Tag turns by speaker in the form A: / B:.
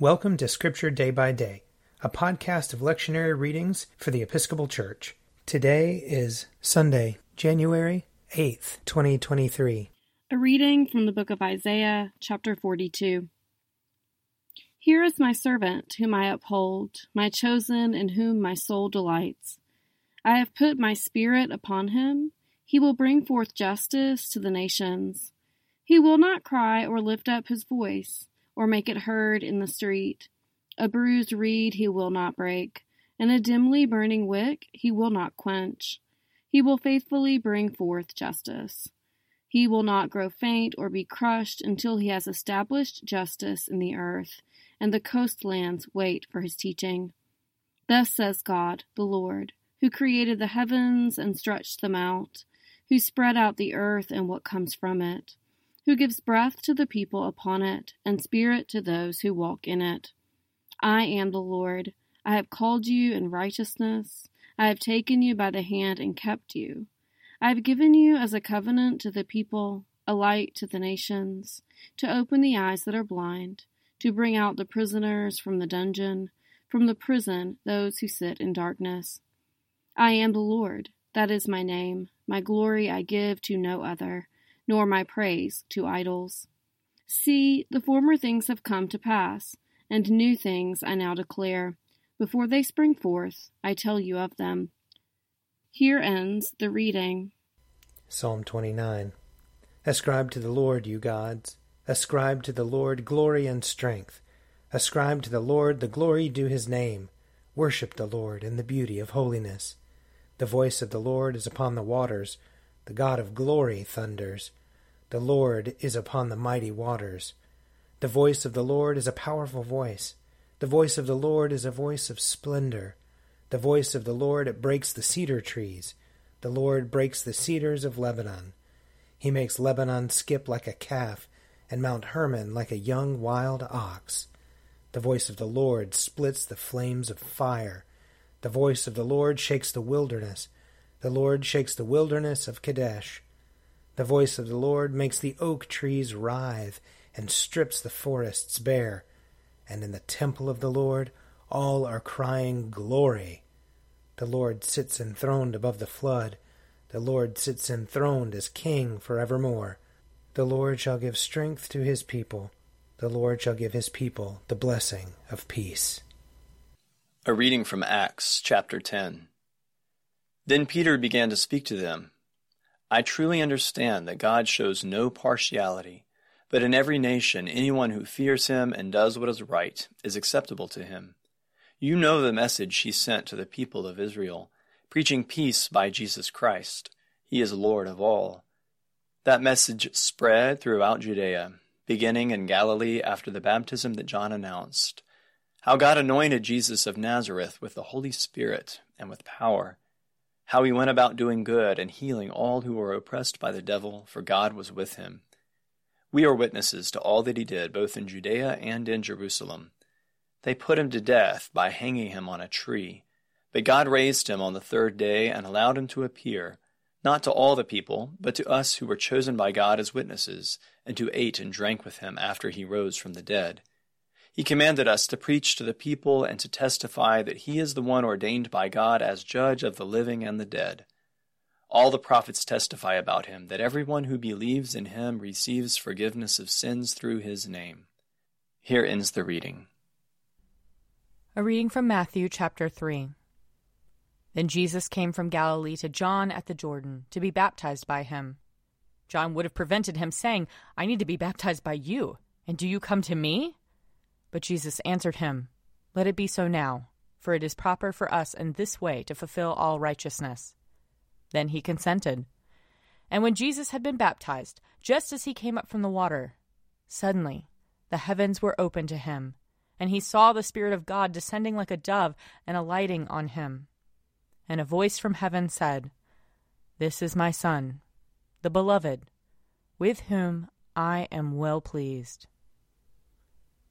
A: Welcome to Scripture Day by Day, a podcast of lectionary readings for the Episcopal Church. Today is Sunday, January 8th, 2023.
B: A reading from the book of Isaiah, chapter 42. Here is my servant, whom I uphold, my chosen, in whom my soul delights. I have put my spirit upon him. He will bring forth justice to the nations. He will not cry or lift up his voice or make it heard in the street. A bruised reed he will not break, and a dimly burning wick he will not quench. He will faithfully bring forth justice. He will not grow faint or be crushed until he has established justice in the earth, and the coastlands wait for his teaching. Thus says God, the Lord, who created the heavens and stretched them out, who spread out the earth and what comes from it who gives breath to the people upon it, and spirit to those who walk in it. I am the Lord. I have called you in righteousness. I have taken you by the hand and kept you. I have given you as a covenant to the people, a light to the nations, to open the eyes that are blind, to bring out the prisoners from the dungeon, from the prison those who sit in darkness. I am the Lord. That is my name. My glory I give to no other nor my praise to idols. See, the former things have come to pass, and new things I now declare. Before they spring forth, I tell you of them. Here ends the reading.
A: Psalm 29 Ascribe to the Lord, you gods. Ascribe to the Lord glory and strength. Ascribe to the Lord the glory due his name. Worship the Lord in the beauty of holiness. The voice of the Lord is upon the waters. The God of glory thunders. The Lord is upon the mighty waters. The voice of the Lord is a powerful voice. The voice of the Lord is a voice of splendor. The voice of the Lord it breaks the cedar trees. The Lord breaks the cedars of Lebanon. He makes Lebanon skip like a calf, and Mount Hermon like a young wild ox. The voice of the Lord splits the flames of fire. The voice of the Lord shakes the wilderness. The Lord shakes the wilderness of Kadesh. The voice of the Lord makes the oak trees writhe and strips the forests bare. And in the temple of the Lord all are crying, Glory! The Lord sits enthroned above the flood. The Lord sits enthroned as King for evermore. The Lord shall give strength to his people. The Lord shall give his people the blessing of peace.
C: A reading from Acts chapter 10. Then Peter began to speak to them. I truly understand that God shows no partiality, but in every nation anyone who fears him and does what is right is acceptable to him. You know the message he sent to the people of Israel, preaching peace by Jesus Christ. He is Lord of all. That message spread throughout Judea, beginning in Galilee after the baptism that John announced. How God anointed Jesus of Nazareth with the Holy Spirit and with power how he went about doing good and healing all who were oppressed by the devil, for God was with him. We are witnesses to all that he did, both in Judea and in Jerusalem. They put him to death by hanging him on a tree. But God raised him on the third day and allowed him to appear, not to all the people, but to us who were chosen by God as witnesses, and who ate and drank with him after he rose from the dead. He commanded us to preach to the people and to testify that he is the one ordained by God as judge of the living and the dead. All the prophets testify about him that everyone who believes in him receives forgiveness of sins through his name. Here ends the reading.
D: A reading from Matthew chapter 3. Then Jesus came from Galilee to John at the Jordan to be baptized by him. John would have prevented him, saying, I need to be baptized by you, and do you come to me? But Jesus answered him, Let it be so now, for it is proper for us in this way to fulfill all righteousness. Then he consented. And when Jesus had been baptized, just as he came up from the water, suddenly the heavens were opened to him, and he saw the Spirit of God descending like a dove and alighting on him. And a voice from heaven said, This is my Son, the Beloved, with whom I am well pleased.